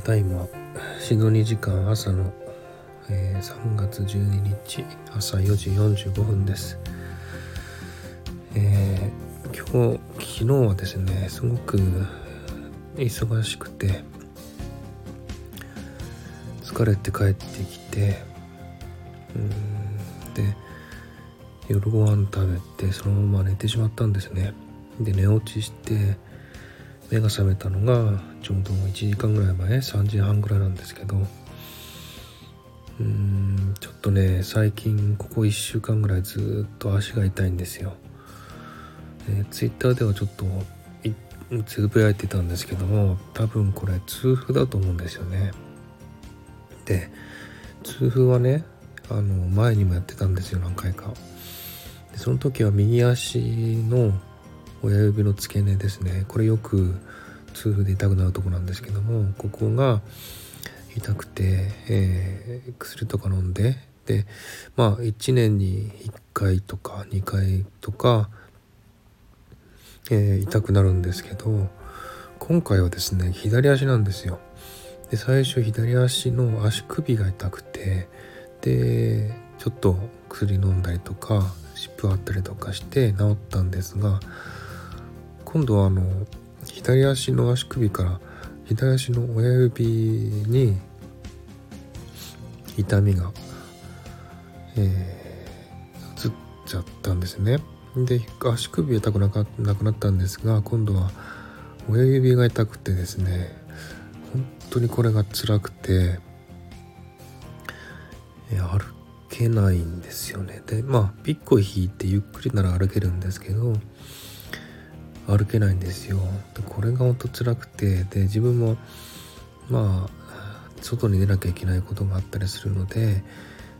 ただいまシドニー時間朝の、えー、3月12日朝4時45分です、えー、今日昨日はですねすごく忙しくて疲れて帰ってきてうんで夜ご飯食べてそのまま寝てしまったんですね。で寝落ちして目が覚めたのがちょうど1時間ぐらい前3時半ぐらいなんですけどうーんちょっとね最近ここ1週間ぐらいずっと足が痛いんですよ、えー、ツイッターではちょっとつぶやいてたんですけども多分これ痛風だと思うんですよね。で痛風はねあの前にもやってたんですよ何回か。でその時は右足の親指の付け根ですねこれよく痛風で痛くなるとこなんですけどもここが痛くて、えー、薬とか飲んででまあ1年に1回とか2回とか、えー、痛くなるんですけど今回はですね左足なんですよ。で最初左足の足首が痛くてでちょっと薬飲んだりとか湿布あったりとかして治ったんですが今度はあの左足の足首から左足の親指に痛みが、えー、移っちゃったんですね。で足首痛くなかなくなったんですが今度は親指が痛くてですね本当にこれが辛くて、え歩けないんですよね。でまあピッコ引いてゆっくりなら歩けるんですけど歩けないんですよ。でこれがほんと辛くてで自分もまあ外に出なきゃいけないことがあったりするので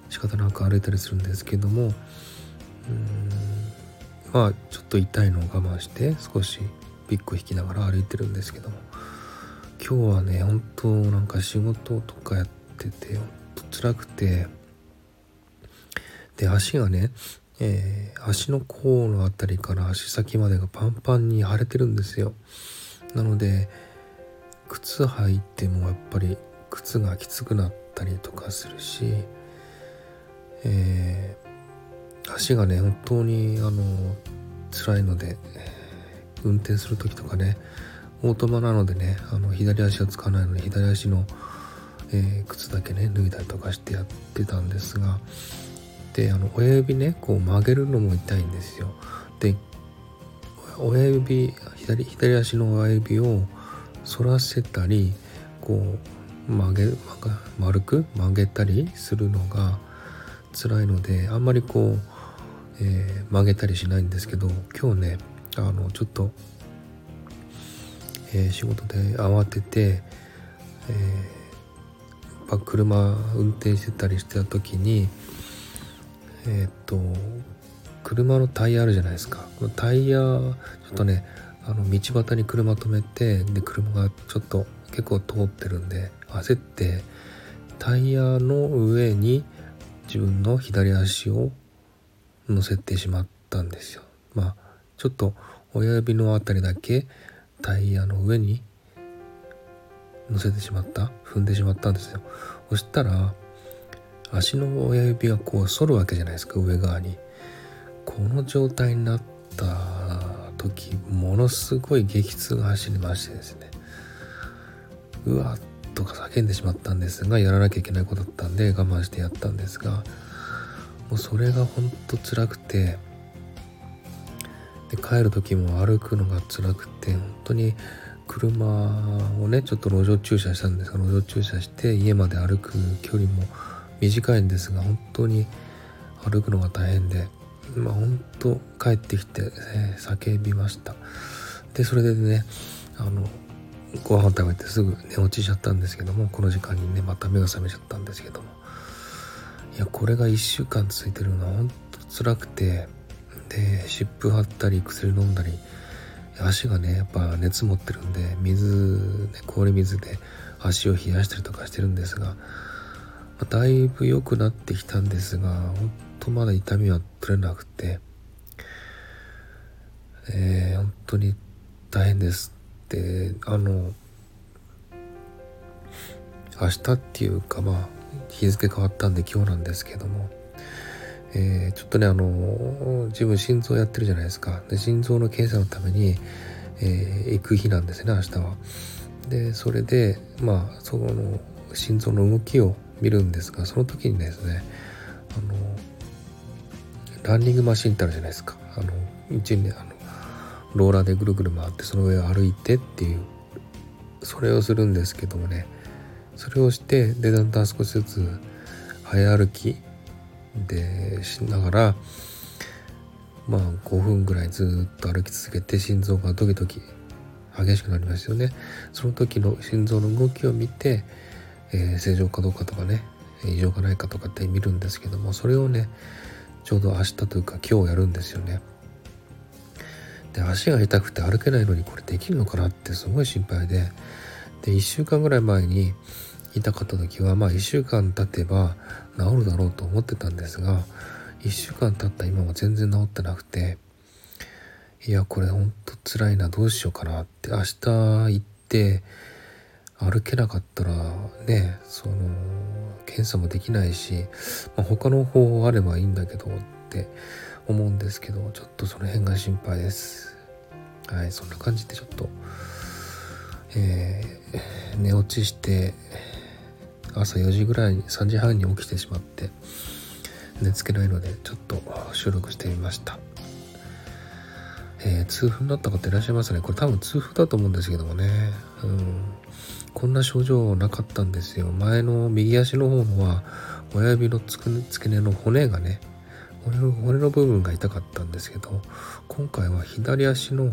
仕方なく歩いたりするんですけどもうんまあちょっと痛いのを我慢して少しピッコ引きながら歩いてるんですけども。今日はね本当なんか仕事とかやっててほんと辛くて。で足がねえー、足の甲の辺りから足先までがパンパンに腫れてるんですよ。なので靴履いてもやっぱり靴がきつくなったりとかするし、えー、足がね本当にあの辛いので運転する時とかねオートマなのでねあの左足は使わないので左足の、えー、靴だけね脱いだりとかしてやってたんですがであの親指ねこう曲げるのも痛いんですよ。で親指左左足の親指を反らせたりこう曲げ丸く曲げたりするのが辛いのであんまりこう、えー、曲げたりしないんですけど今日ねあのちょっと、えー、仕事で慌てて、えー、車運転してたりしてた時にえっ、と車のタイヤあるじゃないですか。このタイヤちょっとねあの道端に車止めてで車がちょっと結構通ってるんで焦ってタイヤの上に自分の左足を乗せてしまったんですよ。まあちょっと親指のあたりだけタイヤの上に乗せてしまった踏んでしまったんですよ。そしたら足の親指がこう反るわけじゃないですか上側に。この状態になった時ものすごい激痛が走りましてですね。うわっとか叫んでしまったんですがやらなきゃいけないことだったんで我慢してやったんですがもうそれがほんと辛くてで帰る時も歩くのが辛くて本当に車をねちょっと路上駐車したんですが路上駐車して家まで歩く距離も短いんですが本当に歩くのが大変でまあ本当帰ってきて、えー、叫びました。でそれでねあのご飯食べてすぐ寝落ちしちゃったんですけどもこの時間にねまた目が覚めちゃったんですけども。いやこれが1週間続いてるのは本当辛くてで湿布貼ったり薬飲んだり足がねやっぱ熱持ってるんで水、ね、氷水で足を冷やしたりとかしてるんですがだいぶ良くなってきたんですが本当まだ痛みは取れなくて。えー、本当に大変ですであの明日っていうかまあ日付変わったんで今日なんですけども、えー、ちょっとねあの自分心臓やってるじゃないですか。で心臓の検査のために、えー、行く日なんですね明日は。でそれでまあその心臓の動きを見るんですがその時にですねあのランニングマシンってあるじゃないですか。あの一ねあのローラーでぐるぐる回ってその上を歩いてっていうそれをするんですけどもねそれをしてでだんだん少しずつ早歩きでしながらまあ5分ぐらいずっと歩き続けて心臓がドキドキ激しくなりますよね。その時の心臓の動きを見て、えー、正常かどうかとかね異常がないかとかって見るんですけどもそれをねちょうど明日というか今日やるんですよね。で足が痛くて歩けないのにこれできるのかなってすごい心配で。で1週間ぐらい前に痛かった時はまあ1週間経てば治るだろうと思ってたんですが1週間経った今も全然治ってなくていやこれほんと辛いなどうしようかなって明日行って歩けなかったらねその検査もできないし、まあ、他の方法あればいいんだけどって思うんですけどちょっとその辺が心配です。はいそんな感じでちょっとえー、寝落ちして朝4時ぐらいに3時半に起きてしまって寝つけないのでちょっと収録してみました。えー、痛風になった方いらっしゃいますね。これ多分痛風だと思うんですけどもね。うん。こんな症状なかったんですよ。前の右足の方は親指の付け根の骨がね骨の骨の部分が痛かったんですけど今回は左足の、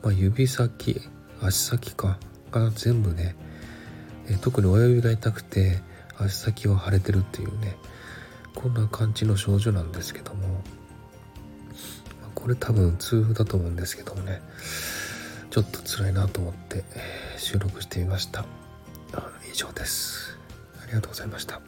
まあ、指先足先かが全部ね、え、特に親指が痛くて足先は腫れてるっていうねこんな感じの症状なんですけども、これ多分痛風だと思うんですけどもね。ちょっと辛いなと思って収録してみました。以上です。ありがとうございました。